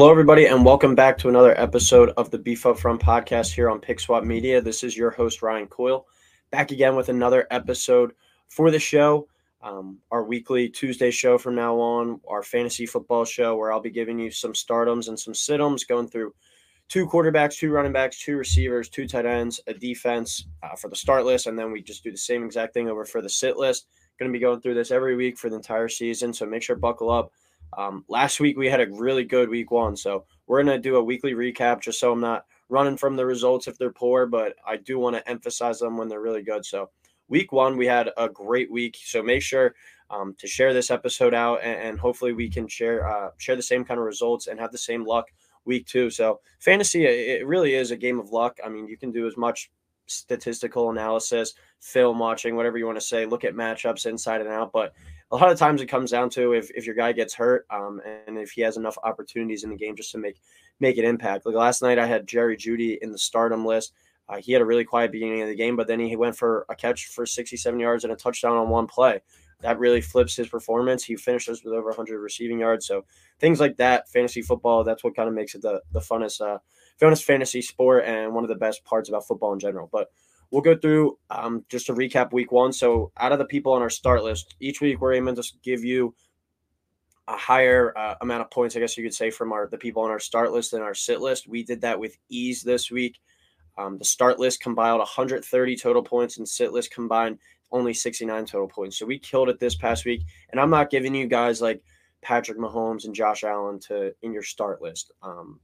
Hello, everybody, and welcome back to another episode of the Beef Up Front podcast here on Pick Swap Media. This is your host, Ryan Coyle, back again with another episode for the show. Um, our weekly Tuesday show from now on, our fantasy football show, where I'll be giving you some stardoms and some situms, going through two quarterbacks, two running backs, two receivers, two tight ends, a defense uh, for the start list, and then we just do the same exact thing over for the sit list. Going to be going through this every week for the entire season, so make sure buckle up. Um, last week we had a really good week one, so we're gonna do a weekly recap just so I'm not running from the results if they're poor, but I do want to emphasize them when they're really good. So week one we had a great week, so make sure um, to share this episode out, and, and hopefully we can share uh, share the same kind of results and have the same luck week two. So fantasy, it really is a game of luck. I mean, you can do as much statistical analysis, film watching, whatever you want to say, look at matchups inside and out, but a lot of times it comes down to if, if your guy gets hurt um, and if he has enough opportunities in the game just to make make an impact. Like last night, I had Jerry Jeudy in the stardom list. Uh, he had a really quiet beginning of the game, but then he went for a catch for 67 yards and a touchdown on one play. That really flips his performance. He finishes with over 100 receiving yards. So things like that, fantasy football, that's what kind of makes it the the funnest, uh, funnest fantasy sport and one of the best parts about football in general. But We'll go through um, just to recap week one. So, out of the people on our start list, each week we're aiming to give you a higher uh, amount of points, I guess you could say, from our the people on our start list than our sit list. We did that with ease this week. Um, the start list compiled 130 total points, and sit list combined only 69 total points. So we killed it this past week. And I'm not giving you guys like Patrick Mahomes and Josh Allen to in your start list. Um,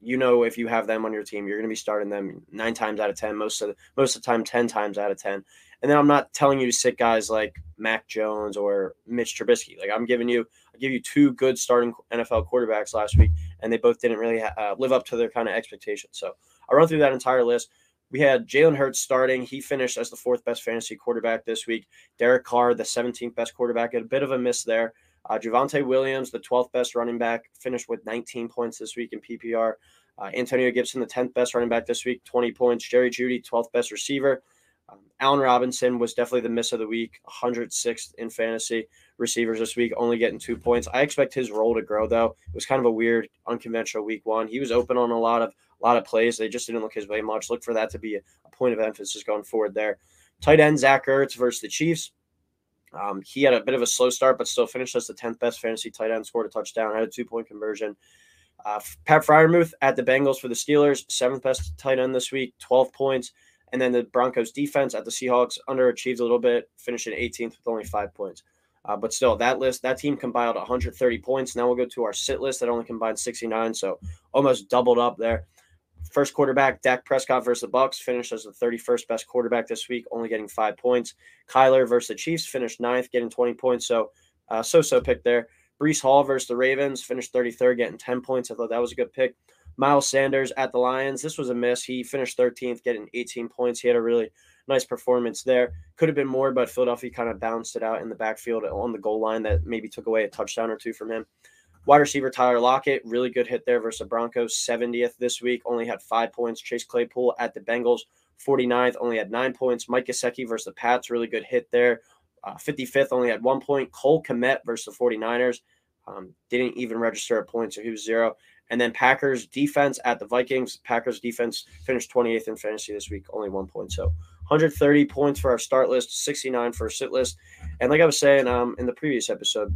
you know if you have them on your team, you're going to be starting them nine times out of ten, most of the, most of the time, ten times out of ten. And then I'm not telling you to sit guys like Mac Jones or Mitch Trubisky. Like I'm giving you, I give you two good starting NFL quarterbacks last week, and they both didn't really uh, live up to their kind of expectations. So I'll run through that entire list. We had Jalen Hurts starting. He finished as the fourth best fantasy quarterback this week. Derek Carr, the 17th best quarterback, had a bit of a miss there. Uh, Javonte Williams, the 12th best running back, finished with 19 points this week in PPR. Uh, Antonio Gibson, the 10th best running back this week, 20 points. Jerry Jeudy, 12th best receiver. Um, Allen Robinson was definitely the miss of the week, 106th in fantasy receivers this week, only getting two points. I expect his role to grow though. It was kind of a weird, unconventional week one. He was open on a lot of a lot of plays. They just didn't look his way much. Look for that to be a, a point of emphasis going forward there. Tight end Zach Ertz versus the Chiefs. Um, he had a bit of a slow start, but still finished as the 10th best fantasy tight end, scored a touchdown, had a two point conversion. Uh, Pat Freiermuth at the Bengals for the Steelers, seventh best tight end this week, 12 points. And then the Broncos defense at the Seahawks underachieved a little bit, finishing 18th with only five points. Uh, but still, that list, that team compiled 130 points. Now we'll go to our sit list that only combined 69, so almost doubled up there. First quarterback, Dak Prescott versus the Bucs, finished as the 31st best quarterback this week, only getting five points. Kyler versus the Chiefs finished ninth, getting 20 points. So, uh, so-so pick there. Breece Hall versus the Ravens finished 33rd, getting 10 points. I thought that was a good pick. Miles Sanders at the Lions. This was a miss. He finished 13th, getting 18 points. He had a really nice performance there. Could have been more, but Philadelphia kind of bounced it out in the backfield on the goal line that maybe took away a touchdown or two from him. Wide receiver Tyler Lockett, really good hit there versus the Broncos. 70th this week, only had five points. Chase Claypool at the Bengals, 49th, only had nine points. Mike Gesicki versus the Pats, really good hit there. Uh, 55th, only had one point. Cole Kmet versus the 49ers. Um, didn't even register a point, so he was zero. And then Packers defense at the Vikings. Packers defense finished 28th in fantasy this week, only one point. So 130 points for our start list, 69 for our sit list. And like I was saying um, in the previous episode,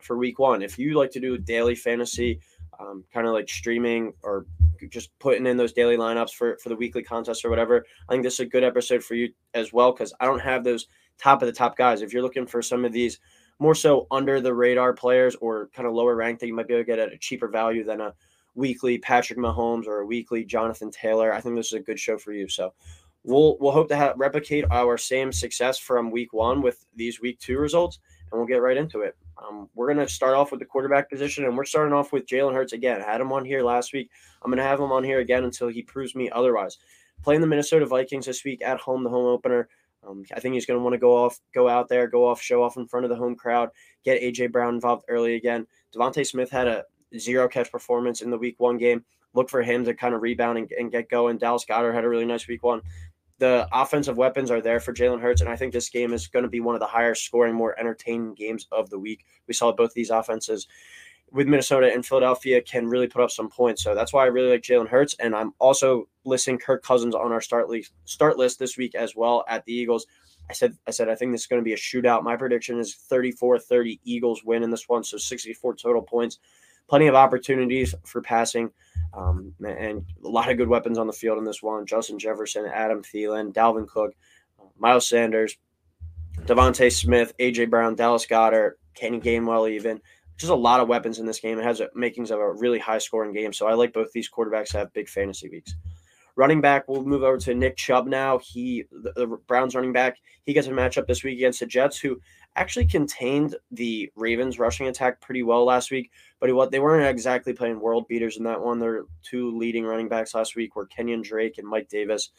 for week one, if you like to do daily fantasy, um, kind of like streaming or just putting in those daily lineups for, for the weekly contest or whatever, I think this is a good episode for you as well because I don't have those top of the top guys. If you're looking for some of these more so under the radar players or kind of lower ranked that you might be able to get at a cheaper value than a weekly Patrick Mahomes or a weekly Jonathan Taylor. I think this is a good show for you. So we'll we'll hope to have, replicate our same success from week one with these week two results, and we'll get right into it. Um, we're going to start off with the quarterback position, and we're starting off with Jalen Hurts again. I had him on here last week. I'm going to have him on here again until he proves me otherwise. Playing the Minnesota Vikings this week at home, the home opener. Um, I think he's going to want to go off, go out there, go off, show off in front of the home crowd, get AJ Brown involved early again. DeVonta Smith had a zero catch performance in the week one game. Look for him to kind of rebound and, and get going. Dallas Goedert had a really nice week one. The offensive weapons are there for Jalen Hurts, and I think this game is going to be one of the higher scoring, more entertaining games of the week. We saw both these offenses with Minnesota and Philadelphia can really put up some points. So that's why I really like Jalen Hurts. And I'm also listing Kirk Cousins on our start list start list this week as well at the Eagles. I said I said I think this is going to be a shootout. My prediction is 34-30 Eagles win in this one, so 64 total points. Plenty of opportunities for passing, um, and a lot of good weapons on the field in this one. Justin Jefferson, Adam Thielen, Dalvin Cook, Miles Sanders, DeVonta Smith, AJ Brown, Dallas Goedert, Kenny Gainwell, even just a lot of weapons in this game. It has a, makings of a really high scoring game. So I like both these quarterbacks to have big fantasy weeks. Running back, we'll move over to Nick Chubb now. He, the, the Browns running back, he gets a matchup this week against the Jets, who actually contained the Ravens rushing attack pretty well last week. But what they weren't exactly playing world beaters in that one. Their two leading running backs last week were Kenyan Drake and Mike Davis.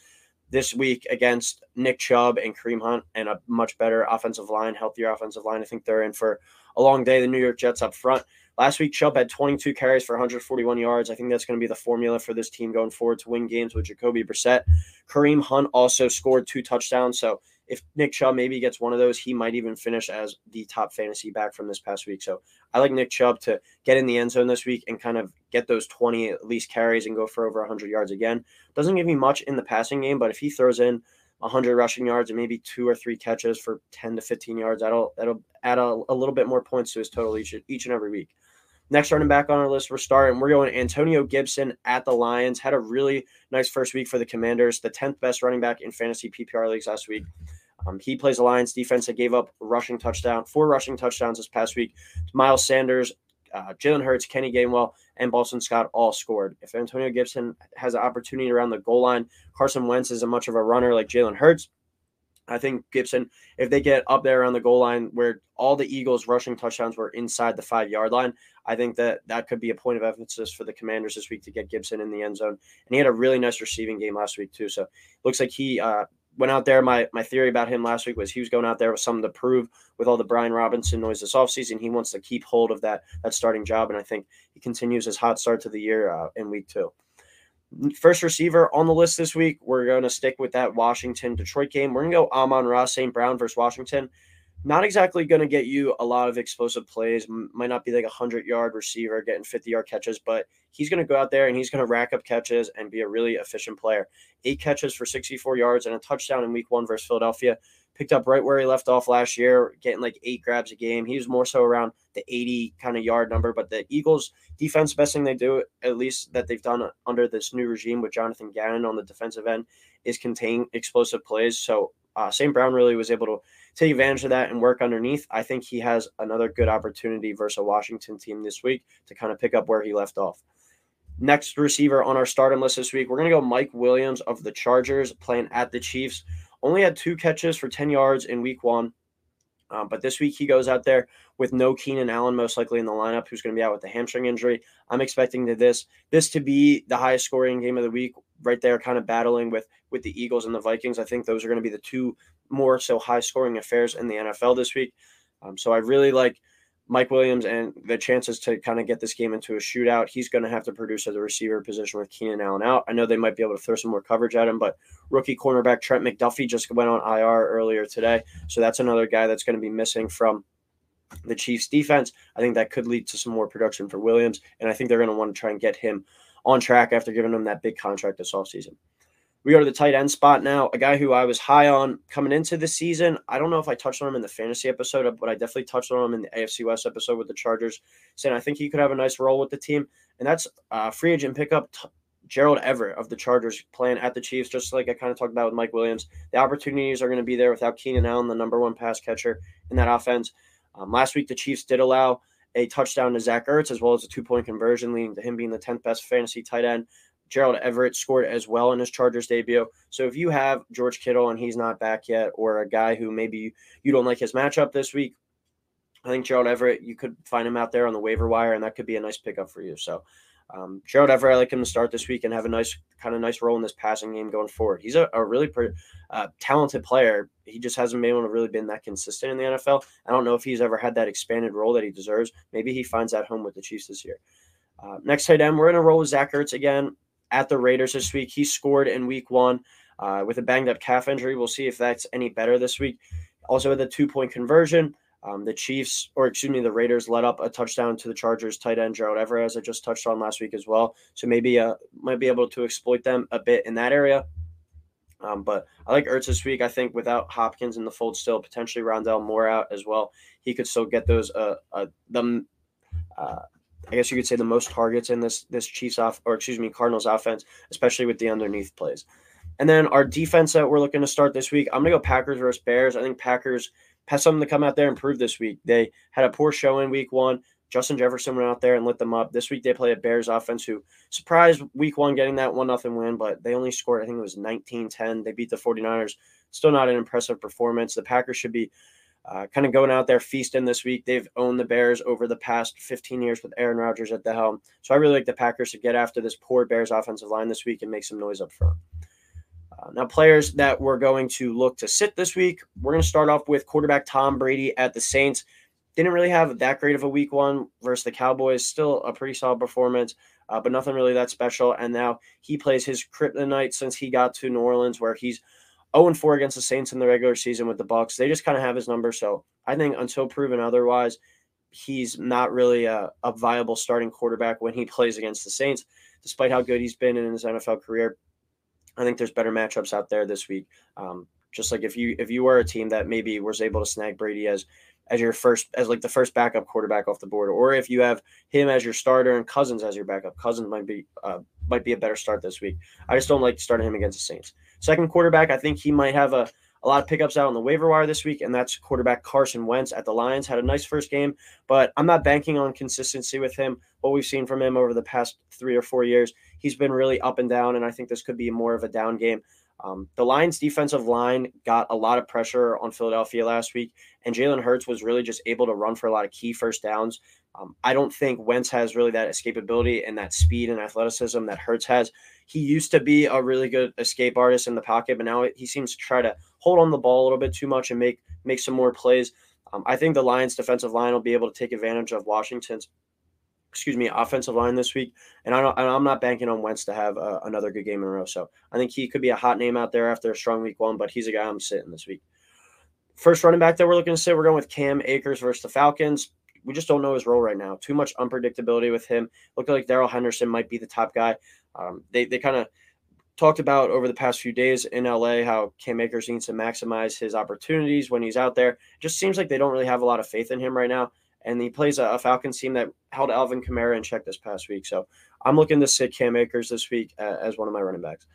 This week against Nick Chubb and Kareem Hunt and a much better offensive line, healthier offensive line. I think they're in for a long day. The New York Jets up front. Last week, Chubb had 22 carries for 141 yards. I think that's going to be the formula for this team going forward to win games with Jacoby Brissett. Kareem Hunt also scored two touchdowns. So if Nick Chubb maybe gets one of those, he might even finish as the top fantasy back from this past week. So I like Nick Chubb to get in the end zone this week and kind of get those 20 at least carries and go for over 100 yards again. Doesn't give me much in the passing game, but if he throws in 100 rushing yards and maybe two or three catches for 10 to 15 yards, that'll that'll add a, a little bit more points to his total each each and every week. Next running back on our list, we're starting. We're going Antonio Gibson at the Lions. Had a really nice first week for the Commanders, the 10th best running back in fantasy PPR leagues last week. Um, he plays Lions defense that gave up rushing touchdown, four rushing touchdowns this past week. Miles Sanders, uh, Jalen Hurts, Kenny Gainwell, and Boston Scott all scored. If Antonio Gibson has an opportunity around the goal line, Carson Wentz is a much of a runner like Jalen Hurts. I think Gibson, if they get up there on the goal line where all the Eagles' rushing touchdowns were inside the five yard line, I think that that could be a point of emphasis for the Commanders this week to get Gibson in the end zone. And he had a really nice receiving game last week too. So looks like he uh, went out there. My my theory about him last week was he was going out there with something to prove with all the Brian Robinson noise this offseason. He wants to keep hold of that that starting job, and I think he continues his hot start to the year uh, in week two. First receiver on the list this week, we're going to stick with that Washington Detroit game. We're going to go Amon-Ra St. Brown versus Washington. Not exactly going to get you a lot of explosive plays. Might not be like a 100 yard receiver getting 50 yard catches, but he's going to go out there and he's going to rack up catches and be a really efficient player. Eight catches for 64 yards and a touchdown in week one versus Philadelphia picked up right where he left off last year, getting like eight grabs a game. He was more so around the 80 kind of yard number. But the Eagles' defense, best thing they do, at least that they've done under this new regime with Jonathan Gannon on the defensive end, is contain explosive plays. So uh, St. Brown really was able to take advantage of that and work underneath. I think he has another good opportunity versus a Washington team this week to kind of pick up where he left off. Next receiver on our starting list this week, we're going to go Mike Williams of the Chargers playing at the Chiefs. Only had two catches for 10 yards in week one. Um, but this week he goes out there with no Keenan Allen most likely in the lineup, who's going to be out with the hamstring injury. I'm expecting to this this to be the highest scoring game of the week, right there, kind of battling with with the Eagles and the Vikings. I think those are going to be the two more so high scoring affairs in the NFL this week. Um, so I really like Mike Williams and the chances to kind of get this game into a shootout, he's going to have to produce at the receiver position with Keenan Allen out. I know they might be able to throw some more coverage at him, but rookie cornerback Trent McDuffie just went on IR earlier today. So that's another guy that's going to be missing from the Chiefs defense. I think that could lead to some more production for Williams. And I think they're going to want to try and get him on track after giving him that big contract this offseason. We go to the tight end spot now. A guy who I was high on coming into the season. I don't know if I touched on him in the fantasy episode, but I definitely touched on him in the AFC West episode with the Chargers, saying I think he could have a nice role with the team. And that's uh, free agent pickup t- Gerald Everett of the Chargers playing at the Chiefs, just like I kind of talked about with Mike Williams. The opportunities are going to be there without Keenan Allen, the number one pass catcher in that offense. Um, last week, the Chiefs did allow a touchdown to Zach Ertz as well as a two point conversion, leading to him being the 10th best fantasy tight end. Gerald Everett scored as well in his Chargers debut. So if you have George Kittle and he's not back yet, or a guy who maybe you don't like his matchup this week, I think Gerald Everett, you could find him out there on the waiver wire, and that could be a nice pickup for you. So um, Gerald Everett, I like him to start this week and have a nice kind of nice role in this passing game going forward. He's a, a really pretty, uh, talented player. He just hasn't been able to really been that consistent in the NFL. I don't know if he's ever had that expanded role that he deserves. Maybe he finds that home with the Chiefs this year. Uh, next tight end, we're going to roll with Zach Ertz again at the Raiders this week. He scored in week one uh, with a banged up calf injury. We'll see if that's any better this week. Also, with a two point conversion, Um, the Chiefs, or excuse me, the Raiders let up a touchdown to the Chargers tight end Gerald Everett, as I just touched on last week as well. So maybe uh, might be able to exploit them a bit in that area. Um, but I like Ertz this week. I think without Hopkins in the fold, still potentially Rondale Moore out as well, he could still get those uh, uh them. Uh, I guess you could say the most targets in this this Chiefs off or excuse me Cardinals offense, especially with the underneath plays. And then our defense that we're looking to start this week, I'm gonna go Packers versus Bears. I think Packers has something to come out there and prove this week. They had a poor show in week one. Justin Jefferson went out there and lit them up. This week they play a Bears offense who surprised week one getting that one nothing win, but they only scored, I think it was 19-10. They beat the 49ers. Still not an impressive performance. The Packers should be uh, kind of going out there feasting this week. They've owned the Bears over the past 15 years with Aaron Rodgers at the helm. So I really like the Packers to get after this poor Bears offensive line this week and make some noise up front. Uh, now, players that we're going to look to sit this week, we're going to start off with quarterback Tom Brady at the Saints. Didn't really have that great of a week one versus the Cowboys. Still a pretty solid performance, uh, but nothing really that special. And now he plays his kryptonite since he got to New Orleans, where he's 0 4 against the Saints in the regular season with the Bucs. They just kind of have his number. So I think until proven otherwise, he's not really a, a viable starting quarterback when he plays against the Saints, despite how good he's been in his NFL career. I think there's better matchups out there this week. Um, just like if you if you were a team that maybe was able to snag Brady as as your first as like the first backup quarterback off the board, or if you have him as your starter and Cousins as your backup, Cousins might be uh, might be a better start this week. I just don't like starting him against the Saints. Second quarterback, I think he might have a a lot of pickups out on the waiver wire this week, and that's quarterback Carson Wentz at the Lions. Had a nice first game, but I'm not banking on consistency with him. What we've seen from him over the past three or four years, he's been really up and down, and I think this could be more of a down game. Um, the Lions' defensive line got a lot of pressure on Philadelphia last week, and Jalen Hurts was really just able to run for a lot of key first downs. Um, I don't think Wentz has really that escapability and that speed and athleticism that Hurts has. He used to be a really good escape artist in the pocket, but now he seems to try to hold on the ball a little bit too much and make make some more plays. Um, I think the Lions' defensive line will be able to take advantage of Washington's excuse me, offensive line this week. And I I'm not banking on Wentz to have uh, another good game in a row. So I think he could be a hot name out there after a strong week one, but he's a guy I'm sitting this week. First running back that we're looking to sit, we're going with Cam Akers versus the Falcons. We just don't know his role right now. Too much unpredictability with him. Looked like Darrell Henderson might be the top guy. Um, they they kind of talked about over the past few days in LA how Cam Akers needs to maximize his opportunities when he's out there. Just seems like they don't really have a lot of faith in him right now and he plays a, Falcons team that held Alvin Kamara in check this past week. So I'm looking to sit Cam Akers this week uh, as one of my running backs.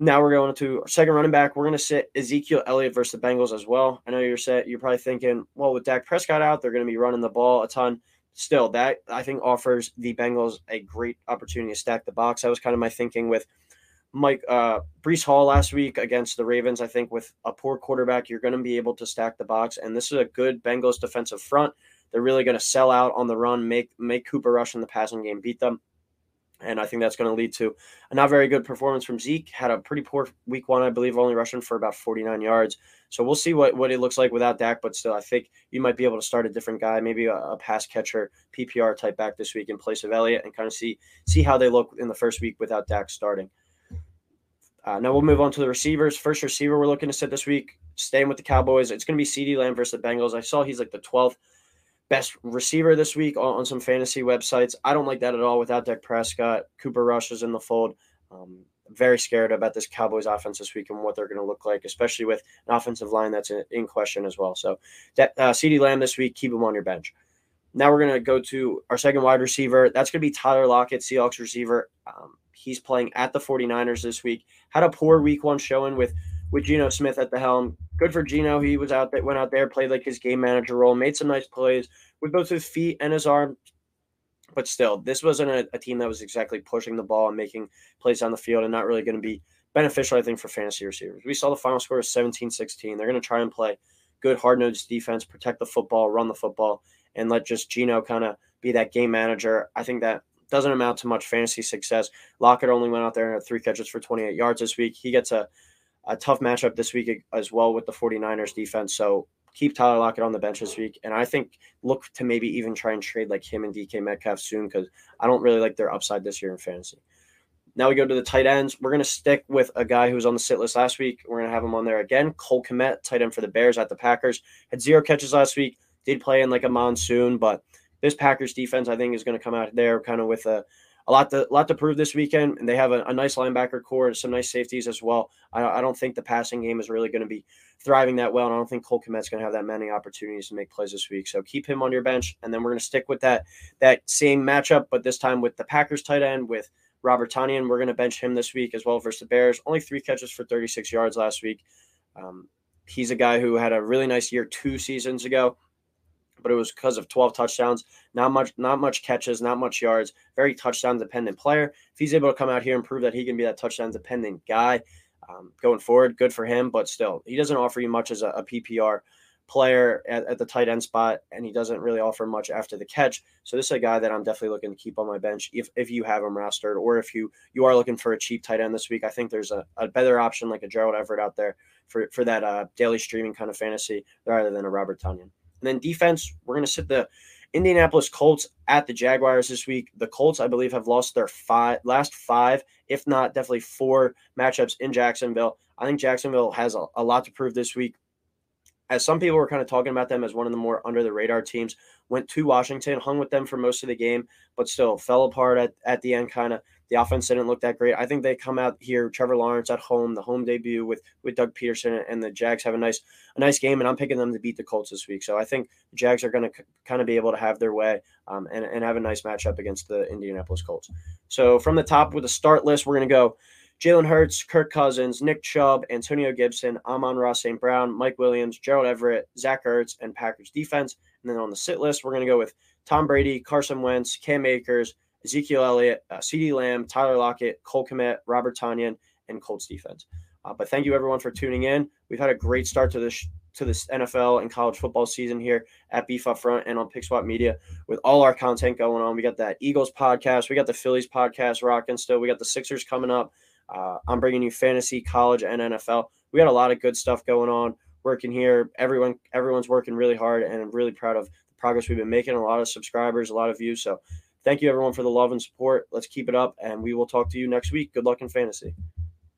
Now we're going to our second running back. We're going to sit Ezekiel Elliott versus the Bengals as well. I know you're set. You're probably thinking, well, with Dak Prescott out, they're going to be running the ball a ton. Still, that I think offers the Bengals a great opportunity to stack the box. That was kind of my thinking with Mike uh, Breece Hall last week against the Ravens. I think with a poor quarterback, you're going to be able to stack the box, and this is a good Bengals defensive front. They're really going to sell out on the run, make make Cooper Rush in the passing game beat them. And I think that's going to lead to a not very good performance from Zeke. Had a pretty poor week one, I believe, only rushing for about 49 yards. So we'll see what, what it looks like without Dak. But still, I think you might be able to start a different guy, maybe a, a pass catcher, PPR type back this week in place of Elliott, and kind of see see how they look in the first week without Dak starting. Uh, now we'll move on to the receivers. First receiver we're looking to set this week, staying with the Cowboys. It's going to be CeeDee Lamb versus the Bengals. I saw he's like the 12th best receiver this week on, some fantasy websites. I don't like that at all without Dak Prescott. Cooper Rush is in the fold. Um, very scared about this Cowboys offense this week and what they're going to look like, especially with an offensive line that's in, question as well. So, that, uh, CeeDee Lamb this week, keep him on your bench. Now we're going to go to our second wide receiver. That's going to be Tyler Lockett, Seahawks receiver. Um, he's playing at the 49ers this week. Had a poor week one showing with with Geno Smith at the helm. Good for Geno. He was out that went out there, played like his game manager role, made some nice plays with both his feet and his arm. But still, this wasn't a, a team that was exactly pushing the ball and making plays on the field and not really going to be beneficial, I think, for fantasy receivers. We saw the final score was 17 16. They're going to try and play good, hard nosed defense, protect the football, run the football, and let just Geno kind of be that game manager. I think that doesn't amount to much fantasy success. Lockett only went out there and had three catches for 28 yards this week. He gets a a tough matchup this week as well with the 49ers defense. So keep Tyler Lockett on the bench this week. And I think look to maybe even try and trade like him and DK Metcalf soon because I don't really like their upside this year in fantasy. Now we go to the tight ends. We're going to stick with a guy who was on the sit list last week. We're going to have him on there again. Cole Kmet, tight end for the Bears at the Packers. Had zero catches last week. did play in like a monsoon, but this Packers defense, I think, is going to come out there kind of with a a lot to lot to prove this weekend, and they have a, a nice linebacker corps, and some nice safeties as well. I, I, don't think the passing game is really going to be thriving that well, and I don't think Cole Kmet's going to have that many opportunities to make plays this week. So keep him on your bench, and then we're going to stick with that that same matchup, but this time with the Packers tight end with Robert Tonyan. We're going to bench him this week as well versus the Bears. Only three catches for 36 yards last week. Um, he's a guy who had a really nice year two seasons ago but it was because of 12 touchdowns, not much, not much catches, not much yards, very touchdown dependent player. If he's able to come out here and prove that he can be that touchdown dependent guy um, going forward, good for him. But still, he doesn't offer you much as a, a PPR player at, at, the tight end spot, and he doesn't really offer much after the catch. So this is a guy that I'm definitely looking to keep on my bench if, if you have him rostered, or if you you are looking for a cheap tight end this week. I think there's a, a better option like a Gerald Everett out there for for that uh, daily streaming kind of fantasy rather than a Robert Tonyan. And then defense, we're going to sit the Indianapolis Colts at the Jaguars this week. The Colts, I believe, have lost their five last five, if not definitely four matchups in Jacksonville. I think Jacksonville has a, a lot to prove this week. As some people were kind of talking about them as one of the more under the radar teams, went to Washington, hung with them for most of the game, but still fell apart at, at the end, kind of the offense didn't look that great. I think they come out here, Trevor Lawrence at home, the home debut with with Doug Pederson, and the Jags have a nice a nice game, and I'm picking them to beat the Colts this week. So I think the Jags are going to c- kind of be able to have their way um, and and have a nice matchup against the Indianapolis Colts. So from the top with the start list, we're going to go. Jalen Hurts, Kirk Cousins, Nick Chubb, Antonio Gibson, Amon-Ra St. Brown, Mike Williams, Gerald Everett, Zach Ertz, and Packers defense. And then on the sit list, we're going to go with Tom Brady, Carson Wentz, Cam Akers, Ezekiel Elliott, uh, CeeDee Lamb, Tyler Lockett, Cole Kmet, Robert Tonyan, and Colts defense. Uh, but thank you everyone for tuning in. We've had a great start to this to this NFL and college football season here at Beef Up Front and on PickSwap Media with all our content going on. We got that Eagles podcast, we got the Phillies podcast rocking still, we got the Sixers coming up. Uh, I'm bringing you fantasy, college, and NFL. We got a lot of good stuff going on working here. Everyone everyone's working really hard, and I'm really proud of the progress we've been making. A lot of subscribers, a lot of views. So Thank you, everyone, for the love and support. Let's keep it up, and we will talk to you next week. Good luck in fantasy.